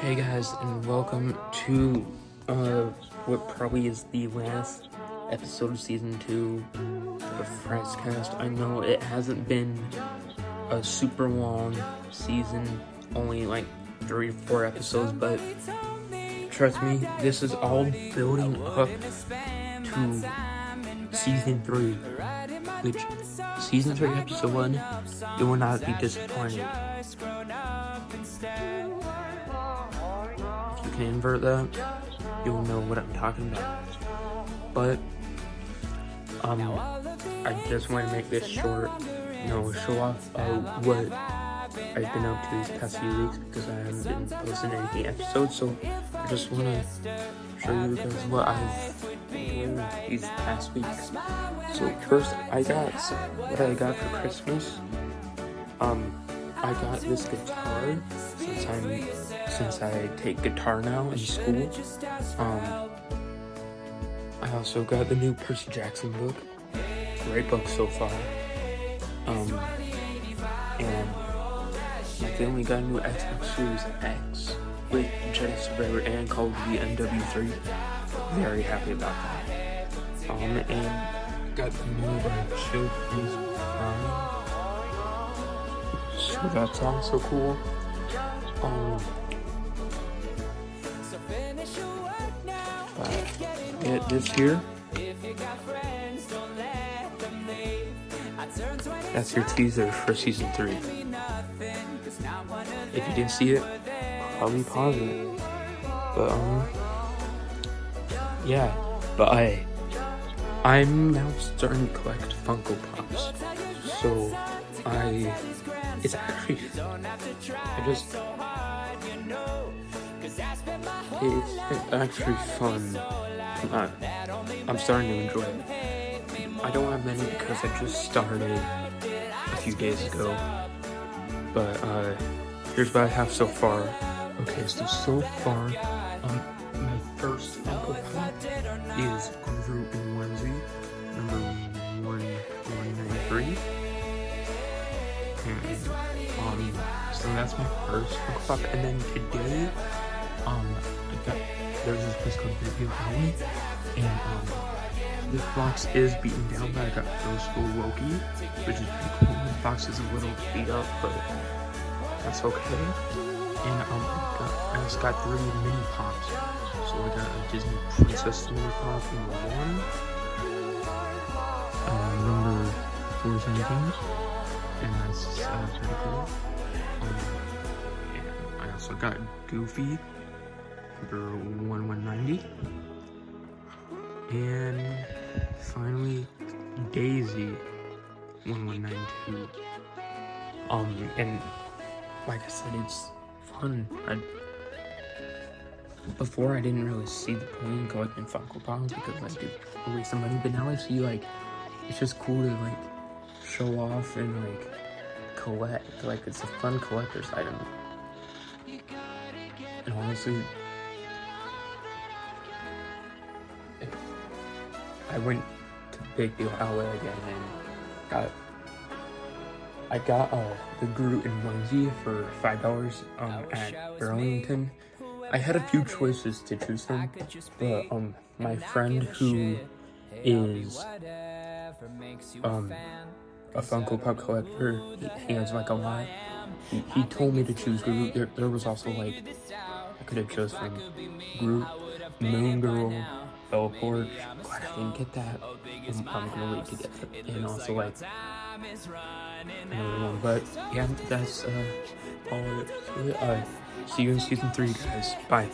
Hey guys, and welcome to uh, what probably is the last episode of season two of Freshcast. I know it hasn't been a super long season, only like three or four episodes, but trust me, this is all building up to season three, which season three, episode one, you will not be disappointed. Can invert that, you'll know what I'm talking about. But um, I just want to make this short, you know, show off uh, what I've been up to these past few weeks because I haven't been posting any episodes. So I just want to show you guys what I've been doing these past weeks. So first, I got what I got for Christmas. Um, I got this guitar since I'm since I take guitar now in school. Um, I also got the new Percy Jackson book. Great book so far. Um, and my family got a new Xbox Series X with Jedi Survivor and Call of Duty MW3. Very happy about that. Um, and got the new Children's Prime. So that's also cool. Um, but this here. That's your teaser for season three. If you didn't see it, probably pause it. But um, yeah. But I, I'm now starting to collect Funko Pops. So I, it's actually, I just, it's actually fun. I'm starting to enjoy it. I don't have many because I just started a few days ago. But uh, here's what I have so far. Okay, so so far, um, my first Funko Pop is Groot and Wednesday, number one one nine three. And, um, so that's my first Funko Pop, and then today, um, got there's this place called Video Alley, and um, this box is beaten down, but I got Rose School Loki, which is pretty cool. The box is a little beat up, but that's okay. And um, I, got, I just got three mini pops. So I got a Disney Princess mini pop number one, uh, number 417, and that's uh, pretty cool. Um, and I also got Goofy, number 1190. And finally, Daisy 1192. Um, and like I said, it's fun. I, before, I didn't really see the point in collecting Funko Pops because I did waste some money, but now I see like it's just cool to like show off and like collect. Like, it's a fun collector's item. And honestly, I went to Big Deal Outlet again and got I got uh, the Groot and onesie for five dollars um, at Burlington. I had a few choices to choose from, but um, my friend who is um a Funko Pop collector, he, has like a lot. He, he told me to choose Groot. There, there was also like I could have chose from Groot, Moon Girl, Bella Poarch. Glad I didn't get that. I'm, I'm gonna wait to get it. And also like another one. But yeah, that's uh, all. It, uh, see you in season three, guys. Bye.